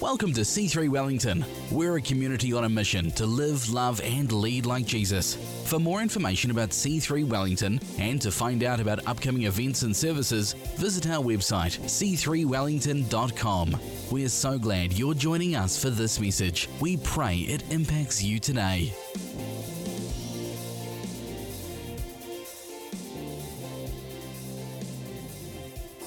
Welcome to C3 Wellington. We're a community on a mission to live, love, and lead like Jesus. For more information about C3 Wellington and to find out about upcoming events and services, visit our website c3wellington.com. We're so glad you're joining us for this message. We pray it impacts you today.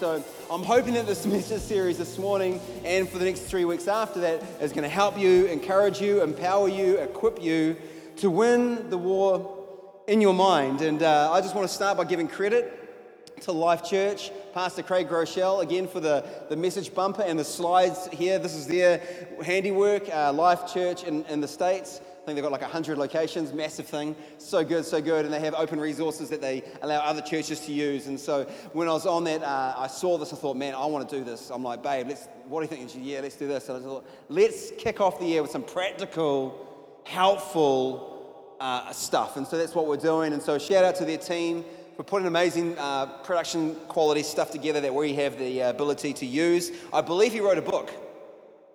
So I'm hoping that this message series this morning and for the next three weeks after that is going to help you, encourage you, empower you, equip you to win the war in your mind. And uh, I just want to start by giving credit to Life Church, Pastor Craig Groeschel, again for the, the message bumper and the slides here. This is their handiwork, uh, Life Church in, in the States. I think they've got like 100 locations, massive thing. So good, so good. And they have open resources that they allow other churches to use. And so when I was on that, uh, I saw this. I thought, man, I want to do this. I'm like, babe, let's, what do you think? And she, yeah, let's do this. And I thought, let's kick off the year with some practical, helpful uh, stuff. And so that's what we're doing. And so shout out to their team for putting amazing uh, production quality stuff together that we have the ability to use. I believe he wrote a book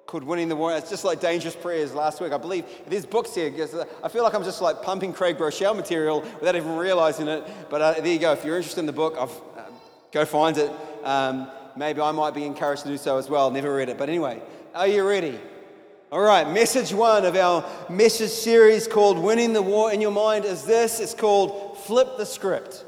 called Winning the War. It's just like Dangerous Prayers last week. I believe there's books here. I feel like I'm just like pumping Craig Groeschel material without even realizing it. But uh, there you go. If you're interested in the book, uh, go find it. Um, maybe I might be encouraged to do so as well. Never read it. But anyway, are you ready? All right, message one of our message series called Winning the War in Your Mind is this it's called Flip the Script.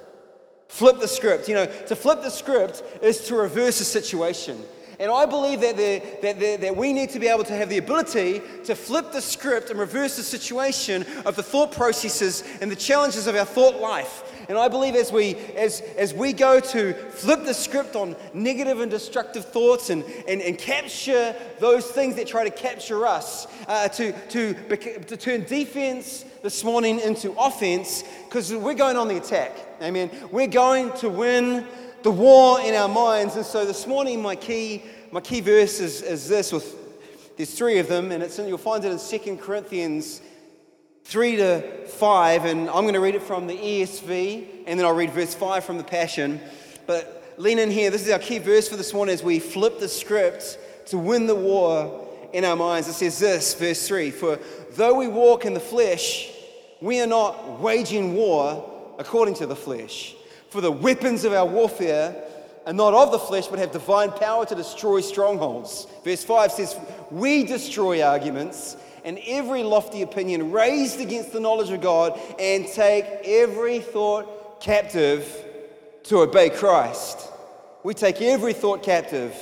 Flip the script. You know, to flip the script is to reverse a situation. And I believe that, the, that, that we need to be able to have the ability to flip the script and reverse the situation of the thought processes and the challenges of our thought life. And I believe as we, as, as we go to flip the script on negative and destructive thoughts and, and, and capture those things that try to capture us, uh, to, to, to turn defense this morning into offense, because we're going on the attack. Amen. We're going to win the war in our minds. And so this morning, my key, my key verse is, is this. With, there's three of them, and it's in, you'll find it in 2 Corinthians 3 to 5. And I'm going to read it from the ESV, and then I'll read verse 5 from the Passion. But lean in here. This is our key verse for this morning as we flip the script to win the war in our minds. It says this, verse 3 For though we walk in the flesh, we are not waging war according to the flesh. For the weapons of our warfare are not of the flesh, but have divine power to destroy strongholds. Verse 5 says, We destroy arguments and every lofty opinion raised against the knowledge of God and take every thought captive to obey Christ. We take every thought captive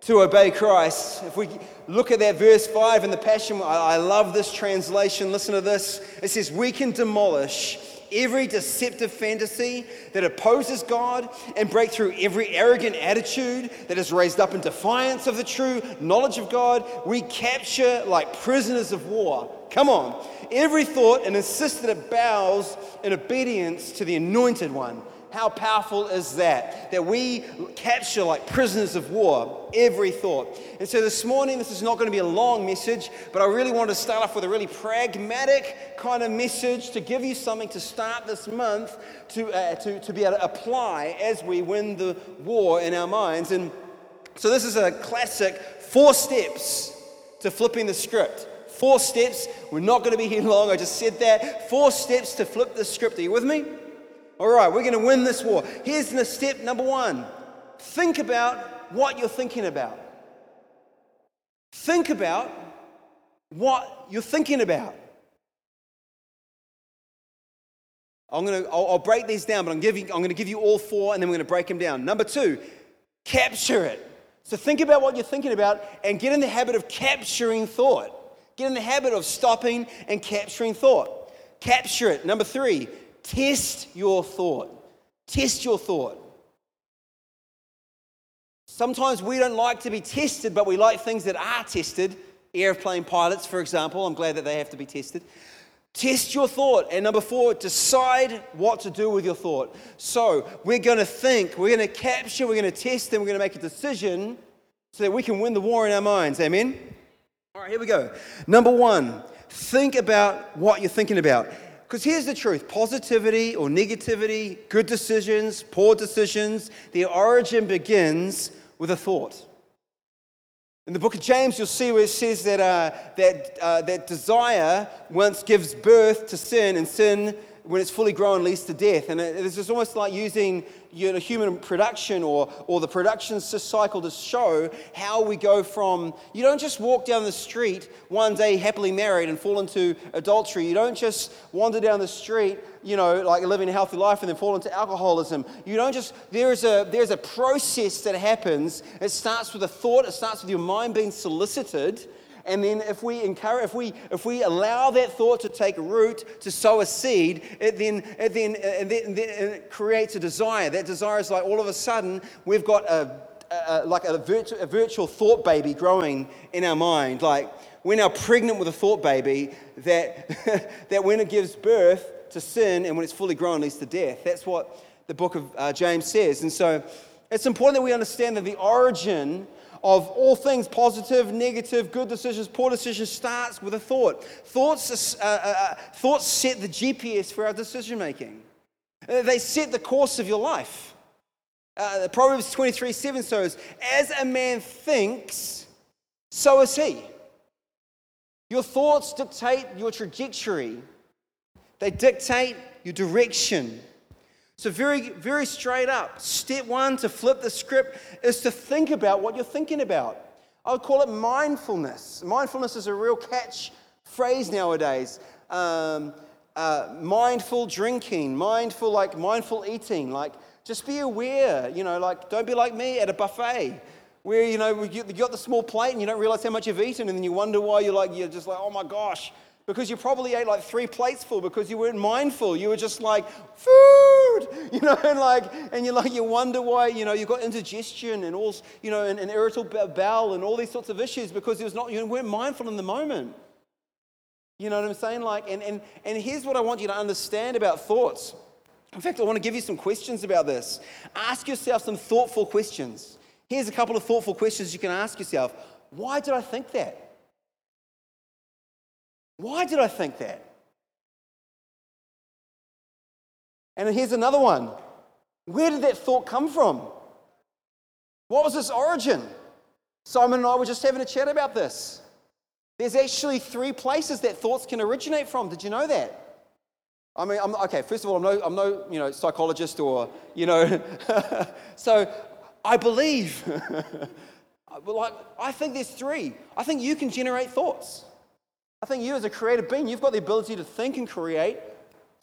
to obey Christ. If we look at that verse 5 in the Passion, I love this translation. Listen to this. It says, We can demolish every deceptive fantasy that opposes God and break through every arrogant attitude that is raised up in defiance of the true knowledge of God. We capture like prisoners of war. Come on. Every thought and insist that it bows in obedience to the anointed one. How powerful is that? That we capture like prisoners of war every thought. And so this morning, this is not going to be a long message, but I really want to start off with a really pragmatic kind of message to give you something to start this month to, uh, to, to be able to apply as we win the war in our minds. And so this is a classic four steps to flipping the script. Four steps. We're not going to be here long. I just said that. Four steps to flip the script. Are you with me? All right, we're going to win this war. Here's the step number one think about what you're thinking about. Think about what you're thinking about. I'm going to, I'll, I'll break these down, but I'm, giving, I'm going to give you all four and then we're going to break them down. Number two, capture it. So think about what you're thinking about and get in the habit of capturing thought. Get in the habit of stopping and capturing thought. Capture it. Number three, Test your thought. Test your thought. Sometimes we don't like to be tested, but we like things that are tested. Airplane pilots, for example, I'm glad that they have to be tested. Test your thought. And number four, decide what to do with your thought. So we're going to think, we're going to capture, we're going to test, and we're going to make a decision so that we can win the war in our minds. Amen? All right, here we go. Number one, think about what you're thinking about. Because here's the truth positivity or negativity, good decisions, poor decisions, the origin begins with a thought. In the book of James, you'll see where it says that, uh, that, uh, that desire once gives birth to sin, and sin, when it's fully grown, leads to death. And it's just almost like using you know, human production or, or the production cycle to show how we go from, you don't just walk down the street one day happily married and fall into adultery. You don't just wander down the street, you know, like living a healthy life and then fall into alcoholism. You don't just, there's a, there's a process that happens. It starts with a thought, it starts with your mind being solicited and then if we encourage, if we, if we allow that thought to take root, to sow a seed, it then, it then, it then, it creates a desire. That desire is like all of a sudden we've got a, a like a, virtu- a virtual thought baby growing in our mind. Like we're now pregnant with a thought baby that, that when it gives birth to sin and when it's fully grown leads to death. That's what the book of uh, James says. And so it's important that we understand that the origin of all things positive, negative, good decisions, poor decisions starts with a thought. Thoughts, uh, uh, uh thoughts set the GPS for our decision making, uh, they set the course of your life. Uh, Proverbs 23 7 says, As a man thinks, so is he. Your thoughts dictate your trajectory, they dictate your direction. So, very, very straight up, step one to flip the script is to think about what you're thinking about. I would call it mindfulness. Mindfulness is a real catch phrase nowadays. Um, uh, mindful drinking, mindful, like mindful eating, like just be aware, you know, like don't be like me at a buffet where, you know, you got the small plate and you don't realize how much you've eaten and then you wonder why you're like, you're just like, oh my gosh, because you probably ate like three plates full because you weren't mindful. You were just like, food, you know, and like, and you like, you wonder why, you know, you got indigestion and all, you know, and, and irritable bowel and all these sorts of issues because it was not, you weren't mindful in the moment. You know what I'm saying? Like, and, and, and here's what I want you to understand about thoughts. In fact, I want to give you some questions about this. Ask yourself some thoughtful questions. Here's a couple of thoughtful questions you can ask yourself. Why did I think that? Why did I think that? And here's another one. Where did that thought come from? What was its origin? Simon and I were just having a chat about this. There's actually three places that thoughts can originate from. Did you know that? I mean, I'm, okay, first of all, I'm no, I'm no you know, psychologist or, you know, so I believe. but like, I think there's three. I think you can generate thoughts. I think you, as a creative being, you've got the ability to think and create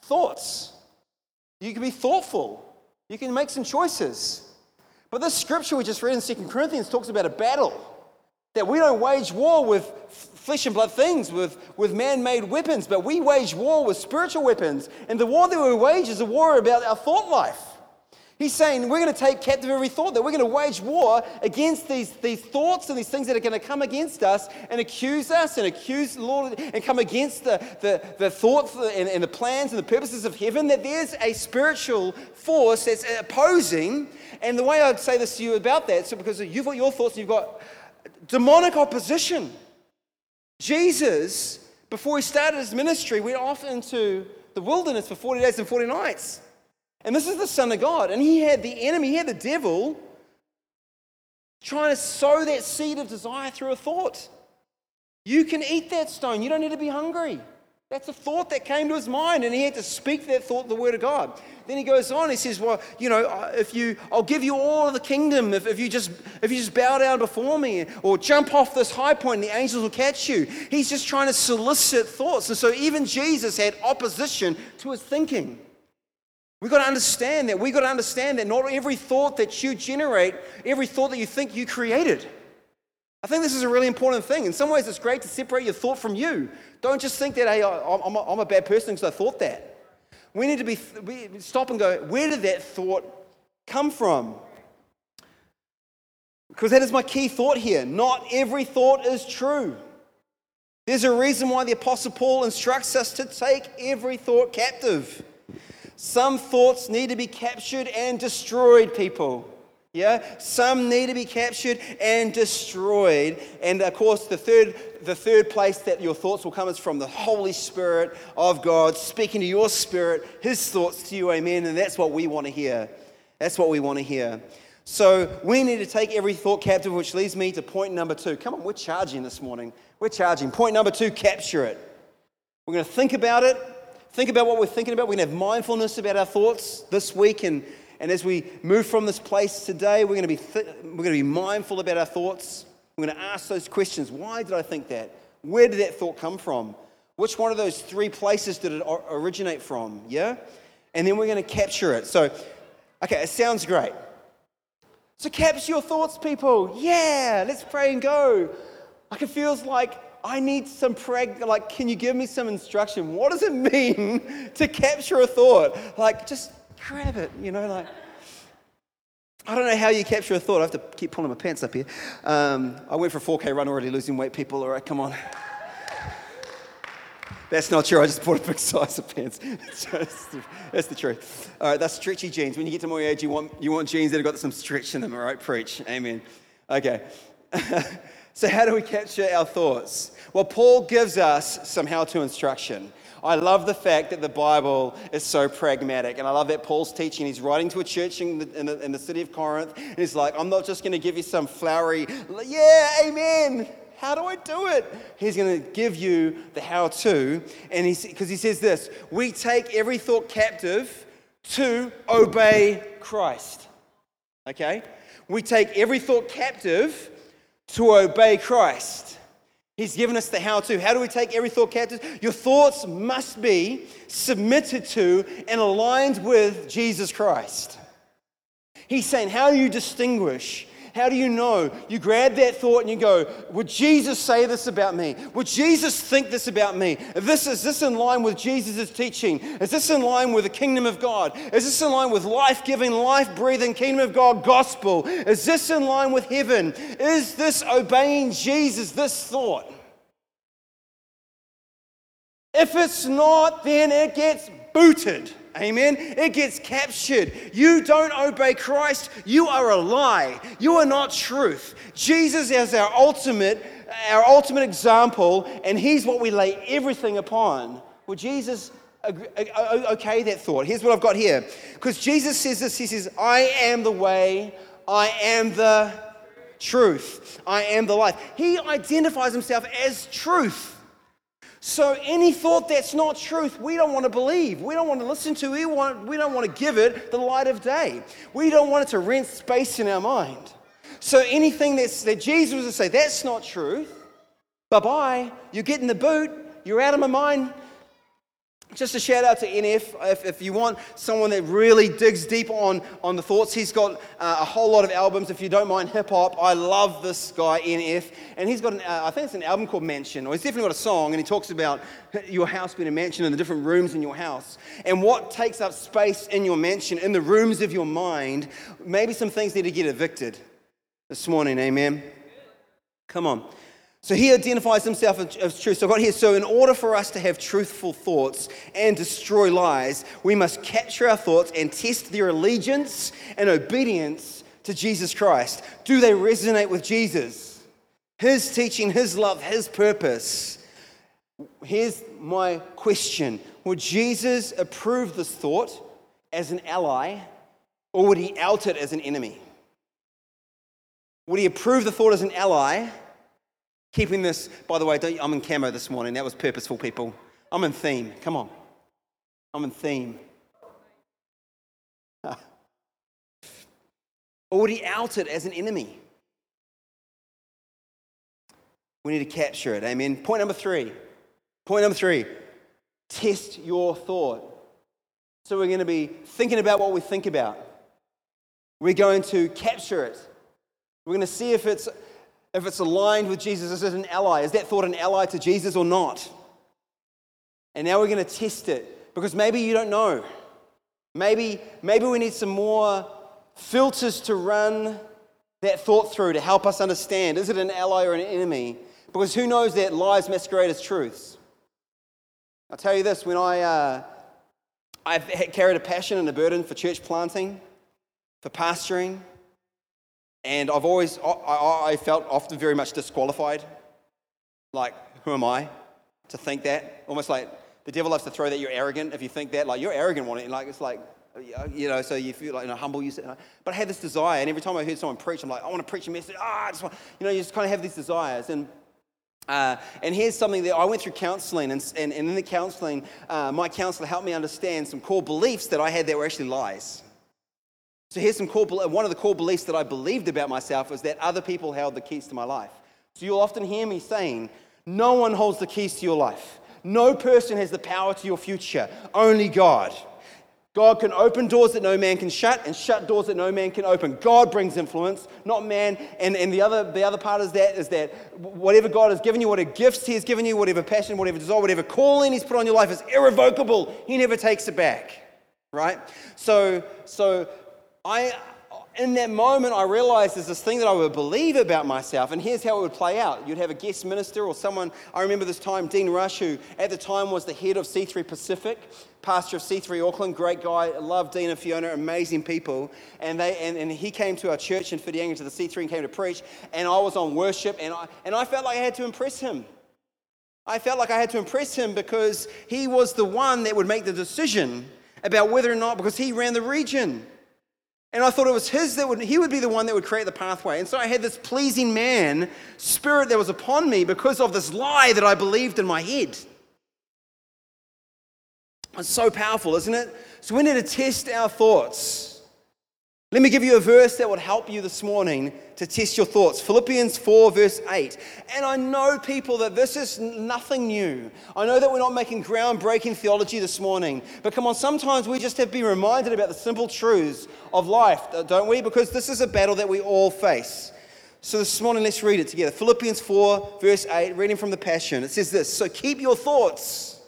thoughts. You can be thoughtful. You can make some choices. But this scripture we just read in 2 Corinthians talks about a battle. That we don't wage war with flesh and blood things, with, with man made weapons, but we wage war with spiritual weapons. And the war that we wage is a war about our thought life. He's saying we're going to take captive every thought, that we're going to wage war against these, these thoughts and these things that are going to come against us and accuse us and accuse the Lord and come against the, the, the thoughts and, and the plans and the purposes of heaven, that there's a spiritual force that's opposing. And the way I'd say this to you about that, so because you've got your thoughts and you've got demonic opposition. Jesus, before he started his ministry, went off into the wilderness for 40 days and 40 nights. And this is the Son of God. And he had the enemy, he had the devil trying to sow that seed of desire through a thought. You can eat that stone. You don't need to be hungry. That's a thought that came to his mind, and he had to speak that thought, the word of God. Then he goes on. He says, "Well, you know, uh, if you, I'll give you all of the kingdom if, if you just, if you just bow down before me, or jump off this high point, and the angels will catch you." He's just trying to solicit thoughts, and so even Jesus had opposition to his thinking. We've got to understand that. We've got to understand that not every thought that you generate, every thought that you think you created. I think this is a really important thing. In some ways, it's great to separate your thought from you. Don't just think that, hey, I'm a, I'm a bad person because I thought that. We need to be, we stop and go, where did that thought come from? Because that is my key thought here. Not every thought is true. There's a reason why the Apostle Paul instructs us to take every thought captive. Some thoughts need to be captured and destroyed, people. Yeah? Some need to be captured and destroyed. And of course, the third, the third place that your thoughts will come is from the Holy Spirit of God speaking to your spirit, His thoughts to you, amen. And that's what we want to hear. That's what we want to hear. So we need to take every thought captive, which leads me to point number two. Come on, we're charging this morning. We're charging. Point number two capture it. We're going to think about it, think about what we're thinking about. We're going to have mindfulness about our thoughts this week. And, and as we move from this place today, we're going, to be th- we're going to be mindful about our thoughts. We're going to ask those questions Why did I think that? Where did that thought come from? Which one of those three places did it originate from? Yeah? And then we're going to capture it. So, okay, it sounds great. So capture your thoughts, people. Yeah, let's pray and go. Like it feels like I need some preg. Like, can you give me some instruction? What does it mean to capture a thought? Like, just grab it. You know, like. I don't know how you capture a thought. I have to keep pulling my pants up here. Um, I went for a 4K run already, losing weight, people. All right, come on. That's not true. I just bought a big size of pants. that's, the, that's, the, truth. All right, that's stretchy jeans. When you get to my age, you want, you want jeans that have got some stretch in them, all right? Preach. Amen. Okay. so, how do we capture our thoughts? Well, Paul gives us some how to instruction. I love the fact that the Bible is so pragmatic. And I love that Paul's teaching. He's writing to a church in the, in the, in the city of Corinth. And he's like, I'm not just going to give you some flowery, yeah, amen. How do I do it? He's going to give you the how to. And because he says this we take every thought captive to obey Christ. Okay? We take every thought captive to obey Christ. He's given us the how to. How do we take every thought captive? Your thoughts must be submitted to and aligned with Jesus Christ. He's saying, How do you distinguish how do you know? You grab that thought and you go, Would Jesus say this about me? Would Jesus think this about me? This, is this in line with Jesus' teaching? Is this in line with the kingdom of God? Is this in line with life giving, life breathing kingdom of God gospel? Is this in line with heaven? Is this obeying Jesus, this thought? If it's not, then it gets booted. Amen. It gets captured. You don't obey Christ, you are a lie. You are not truth. Jesus is our ultimate, our ultimate example, and He's what we lay everything upon. Well, Jesus uh, uh, okay that thought. Here's what I've got here. Because Jesus says this He says, I am the way, I am the truth, I am the life. He identifies Himself as truth. So any thought that's not truth, we don't want to believe. We don't want to listen to. We, want, we don't want to give it the light of day. We don't want it to rent space in our mind. So anything that's, that Jesus would say, that's not truth, bye-bye, you get in the boot, you're out of my mind, just a shout out to NF. If, if, you want someone that really digs deep on, on the thoughts, he's got uh, a whole lot of albums. If you don't mind hip hop, I love this guy, NF. And he's got, an, uh, I think it's an album called Mansion, or he's definitely got a song, and he talks about your house being a mansion and the different rooms in your house. And what takes up space in your mansion, in the rooms of your mind, maybe some things need to get evicted this morning, amen? Come on. So he identifies himself as truth. So I've got here, so in order for us to have truthful thoughts and destroy lies, we must capture our thoughts and test their allegiance and obedience to Jesus Christ. Do they resonate with Jesus? His teaching, his love, his purpose. Here's my question Would Jesus approve this thought as an ally, or would he out it as an enemy? Would he approve the thought as an ally? Keeping this, by the way, I'm in camo this morning. That was purposeful, people. I'm in theme. Come on. I'm in theme. Already outed as an enemy. We need to capture it. Amen. Point number three. Point number three test your thought. So we're going to be thinking about what we think about. We're going to capture it. We're going to see if it's if it's aligned with Jesus, is it an ally? Is that thought an ally to Jesus or not? And now we're going to test it because maybe you don't know. Maybe, maybe we need some more filters to run that thought through to help us understand is it an ally or an enemy? Because who knows that lies masquerade as truths? I'll tell you this when I, uh, I've carried a passion and a burden for church planting, for pastoring, and I've always, I, I felt often very much disqualified. Like, who am I to think that? Almost like the devil loves to throw that you're arrogant if you think that. Like, you're arrogant, one. Like, it's like, you know, so you feel like, you know, humble. You say, but I had this desire, and every time I heard someone preach, I'm like, I want to preach a message. Ah, I just want, you know, you just kind of have these desires. And uh, and here's something that I went through counseling, and, and, and in the counseling, uh, my counselor helped me understand some core beliefs that I had that were actually lies. So here's some core, one of the core beliefs that I believed about myself was that other people held the keys to my life. So you'll often hear me saying, no one holds the keys to your life. No person has the power to your future, only God. God can open doors that no man can shut and shut doors that no man can open. God brings influence, not man. And, and the, other, the other part is that, is that whatever God has given you, whatever gifts He has given you, whatever passion, whatever desire, whatever calling He's put on your life is irrevocable. He never takes it back. Right? So, so I, in that moment, I realized there's this thing that I would believe about myself, and here's how it would play out. You'd have a guest minister or someone. I remember this time, Dean Rush, who at the time was the head of C3 Pacific, pastor of C3 Auckland, great guy, loved Dean and Fiona, amazing people. And, they, and, and he came to our church in Whitianga to the C3 and came to preach, and I was on worship, and I, and I felt like I had to impress him. I felt like I had to impress him because he was the one that would make the decision about whether or not, because he ran the region. And I thought it was his that would, he would be the one that would create the pathway. And so I had this pleasing man spirit that was upon me because of this lie that I believed in my head. It's so powerful, isn't it? So we need to test our thoughts. Let me give you a verse that would help you this morning to test your thoughts. Philippians 4, verse 8. And I know, people, that this is nothing new. I know that we're not making groundbreaking theology this morning. But come on, sometimes we just have to be reminded about the simple truths of life, don't we? Because this is a battle that we all face. So this morning, let's read it together. Philippians 4, verse 8, reading from the Passion. It says this So keep your thoughts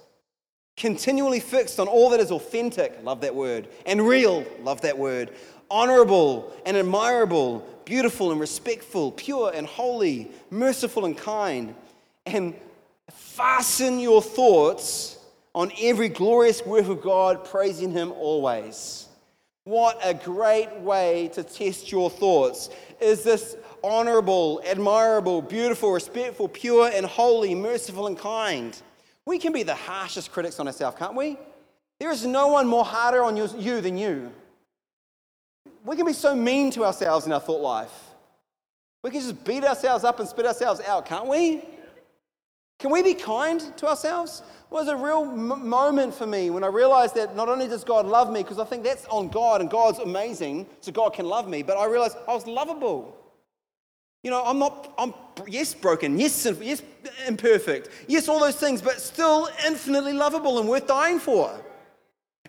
continually fixed on all that is authentic, love that word, and real, love that word honorable and admirable, beautiful and respectful, pure and holy, merciful and kind. And fasten your thoughts on every glorious work of God, praising Him always. What a great way to test your thoughts. Is this honorable, admirable, beautiful, respectful, pure and holy, merciful and kind? We can be the harshest critics on ourselves, can't we? There is no one more harder on you than you we can be so mean to ourselves in our thought life. We can just beat ourselves up and spit ourselves out, can't we? Can we be kind to ourselves? It was a real m- moment for me when I realized that not only does God love me, because I think that's on God and God's amazing, so God can love me, but I realized I was lovable. You know, I'm not, I'm, yes, broken, yes, yes, imperfect, yes, all those things, but still infinitely lovable and worth dying for.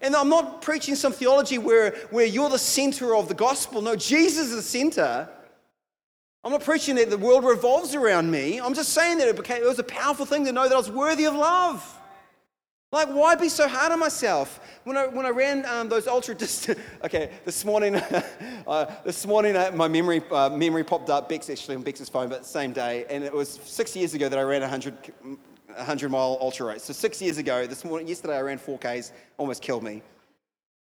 And I'm not preaching some theology where, where you're the center of the gospel. No, Jesus is the center. I'm not preaching that the world revolves around me. I'm just saying that it, became, it was a powerful thing to know that I was worthy of love. Like, why be so hard on myself? When I, when I ran um, those ultra distance, okay, this morning, uh, this morning uh, my memory, uh, memory popped up, Bex actually on Bex's phone, but same day, and it was six years ago that I ran 100 100 mile ultra race. So six years ago, this morning, yesterday I ran 4Ks, almost killed me.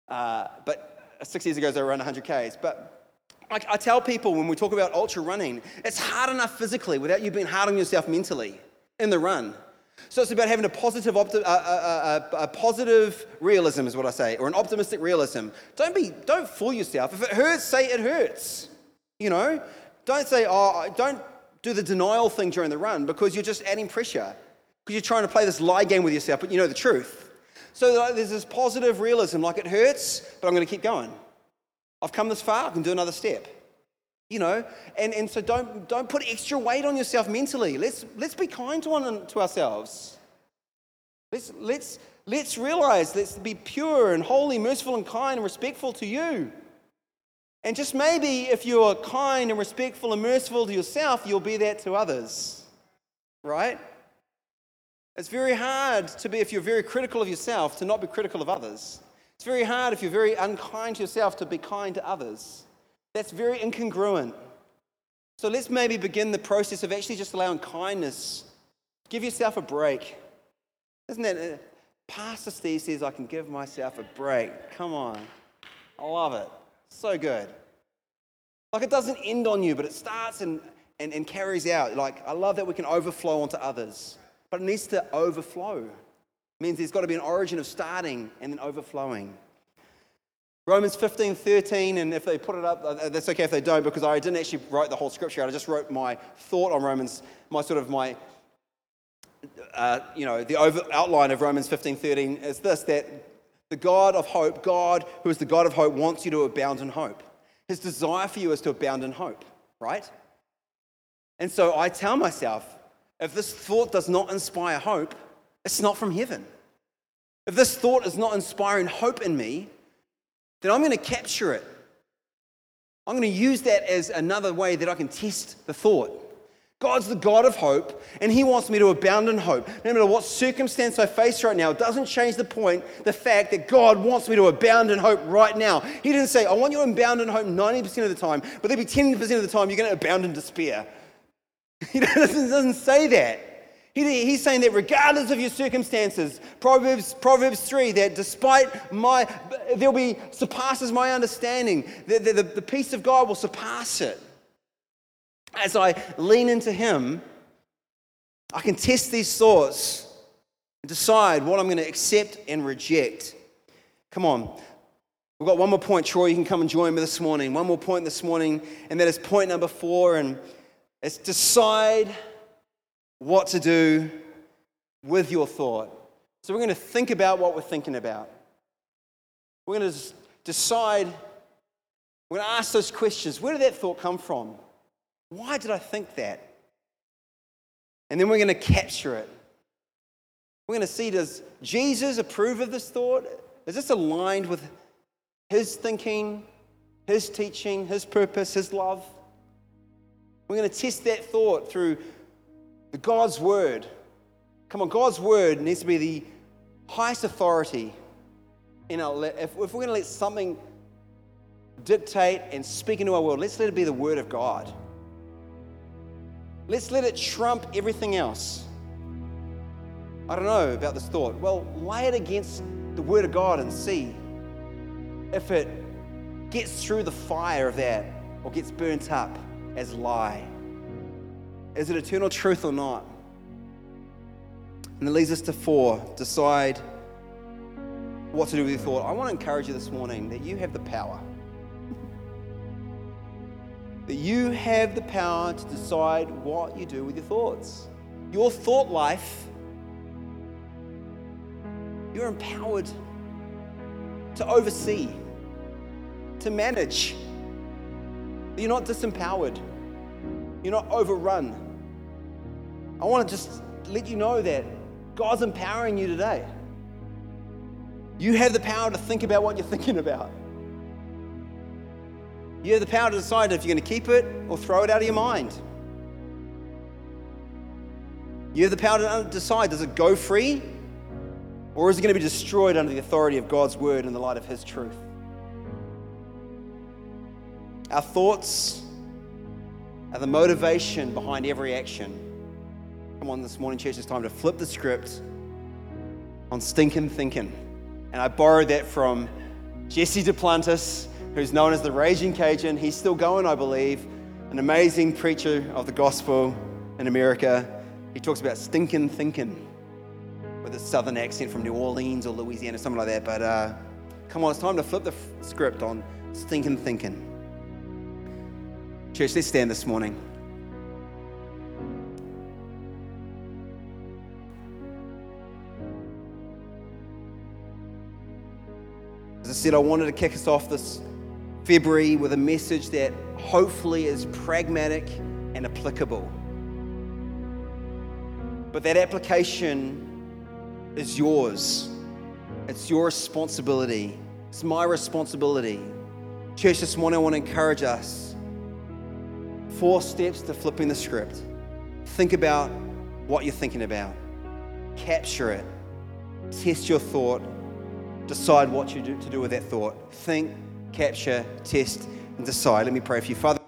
Uh, but six years ago I ran 100 Ks. But I, I tell people when we talk about ultra running, it's hard enough physically without you being hard on yourself mentally in the run. So it's about having a positive, opti- uh, uh, uh, a, a, a, positive realism, is what I say, or an optimistic realism. Don't be, don't fool yourself. If it hurts, say it hurts. You know, don't say, oh, don't do the denial thing during the run because you're just adding pressure because you're trying to play this lie game with yourself, but you know the truth. So there's this positive realism, like it hurts, but I'm going to keep going. I've come this far, I can do another step. You know, and, and so don't, don't put extra weight on yourself mentally. Let's, let's be kind to one to ourselves. Let's, let's, let's realize, let's be pure and holy, merciful and kind and respectful to you. And just maybe if you're kind and respectful and merciful to yourself, you'll be that to others. Right? It's very hard to be, if you're very critical of yourself, to not be critical of others. It's very hard if you're very unkind to yourself to be kind to others. That's very incongruent. So let's maybe begin the process of actually just allowing kindness. Give yourself a break. Isn't that? Uh, Pastor Steve says, I can give myself a break. Come on. I love it. So good. Like it doesn't end on you, but it starts and, and, and carries out. Like, I love that we can overflow onto others but it needs to overflow. It means there's got to be an origin of starting and then overflowing. Romans 15, 13, and if they put it up, uh, that's okay if they don't, because I didn't actually write the whole scripture. I just wrote my thought on Romans, my sort of my, uh, you know, the over, outline of Romans 15, 13 is this that the God of hope, God who is the God of hope, wants you to abound in hope. His desire for you is to abound in hope, right? And so I tell myself, if this thought does not inspire hope, it's not from heaven. If this thought is not inspiring hope in me, then I'm going to capture it. I'm going to use that as another way that I can test the thought. God's the God of hope, and He wants me to abound in hope. No matter what circumstance I face right now, it doesn't change the point, the fact that God wants me to abound in hope right now. He didn't say, I want you to abound in hope 90% of the time, but there'll be 10% of the time you're going to abound in despair. He doesn't, doesn't say that. He, he's saying that regardless of your circumstances, Proverbs, Proverbs 3, that despite my, there'll be, surpasses my understanding, that the, the, the peace of God will surpass it. As I lean into Him, I can test these thoughts and decide what I'm going to accept and reject. Come on. We've got one more point, Troy. You can come and join me this morning. One more point this morning, and that is point number four, and it's decide what to do with your thought. So we're going to think about what we're thinking about. We're going to decide, we're going to ask those questions. Where did that thought come from? Why did I think that? And then we're going to capture it. We're going to see does Jesus approve of this thought? Is this aligned with his thinking, his teaching, his purpose, his love? We're going to test that thought through the God's word. Come on, God's word needs to be the highest authority in our. If, if we're going to let something dictate and speak into our world, let's let it be the word of God. Let's let it trump everything else. I don't know about this thought. Well, lay it against the word of God and see if it gets through the fire of that or gets burnt up as lie. Is it eternal truth or not? And it leads us to four decide what to do with your thought. I want to encourage you this morning that you have the power. that you have the power to decide what you do with your thoughts. Your thought life, you're empowered to oversee, to manage. You're not disempowered. You're not overrun. I want to just let you know that God's empowering you today. You have the power to think about what you're thinking about. You have the power to decide if you're going to keep it or throw it out of your mind. You have the power to decide does it go free or is it going to be destroyed under the authority of God's word and the light of His truth? Our thoughts are the motivation behind every action. Come on, this morning, church, it's time to flip the script on stinking thinking. And I borrowed that from Jesse Duplantis, who's known as the Raging Cajun. He's still going, I believe, an amazing preacher of the gospel in America. He talks about stinking thinking with a southern accent from New Orleans or Louisiana, something like that. But uh, come on, it's time to flip the f- script on stinking thinking. Church, let's stand this morning. As I said, I wanted to kick us off this February with a message that hopefully is pragmatic and applicable. But that application is yours. It's your responsibility. It's my responsibility. Church, this morning I want to encourage us Four steps to flipping the script. Think about what you're thinking about, capture it, test your thought, decide what you do to do with that thought. Think, capture, test, and decide. Let me pray for you. Father,